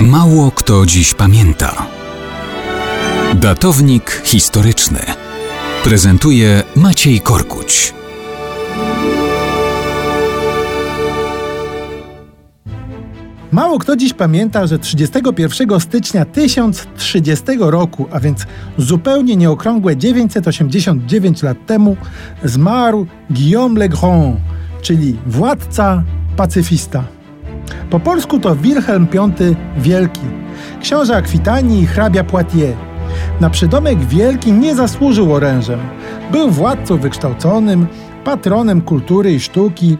Mało kto dziś pamięta. Datownik historyczny prezentuje Maciej Korkuć. Mało kto dziś pamięta, że 31 stycznia 1030 roku, a więc zupełnie nieokrągłe 989 lat temu, zmarł Guillaume le Grand, czyli władca pacyfista. Po polsku to Wilhelm V Wielki, książę Akwitanii i hrabia Poitiers. Na przydomek wielki nie zasłużył orężem. Był władcą wykształconym, patronem kultury i sztuki,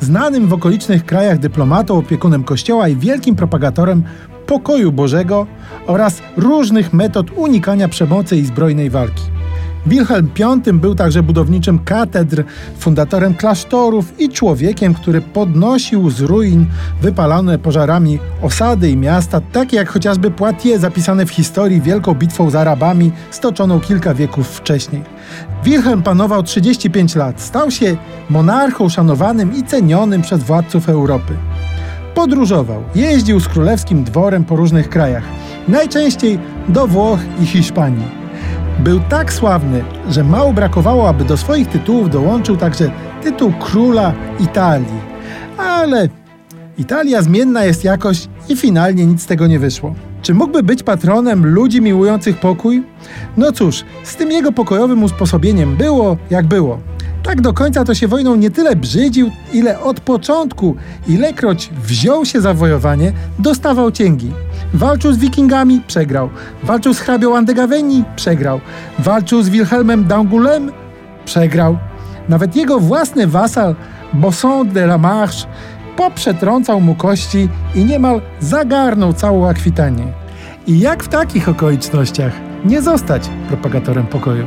znanym w okolicznych krajach dyplomatą, opiekunem kościoła i wielkim propagatorem pokoju Bożego oraz różnych metod unikania przemocy i zbrojnej walki. Wilhelm V był także budowniczym katedr, fundatorem klasztorów i człowiekiem, który podnosił z ruin wypalane pożarami osady i miasta, takie jak chociażby Poitiers zapisane w historii wielką bitwą z Arabami stoczoną kilka wieków wcześniej. Wilhelm panował 35 lat, stał się monarchą szanowanym i cenionym przez władców Europy. Podróżował, jeździł z królewskim dworem po różnych krajach, najczęściej do Włoch i Hiszpanii. Był tak sławny, że mało brakowało, aby do swoich tytułów dołączył także tytuł króla Italii. Ale Italia zmienna jest jakoś i finalnie nic z tego nie wyszło. Czy mógłby być patronem ludzi miłujących pokój? No cóż, z tym jego pokojowym usposobieniem było jak było. Tak do końca to się wojną nie tyle brzydził, ile od początku, ilekroć wziął się za wojowanie, dostawał cięgi. Walczył z wikingami, przegrał. Walczył z hrabią Andegaweni, przegrał. Walczył z Wilhelmem d'Angulem, przegrał. Nawet jego własny wasal, Bosson de la Marche, poprzetrącał mu kości i niemal zagarnął całą Akwitanię. I jak w takich okolicznościach nie zostać propagatorem pokoju?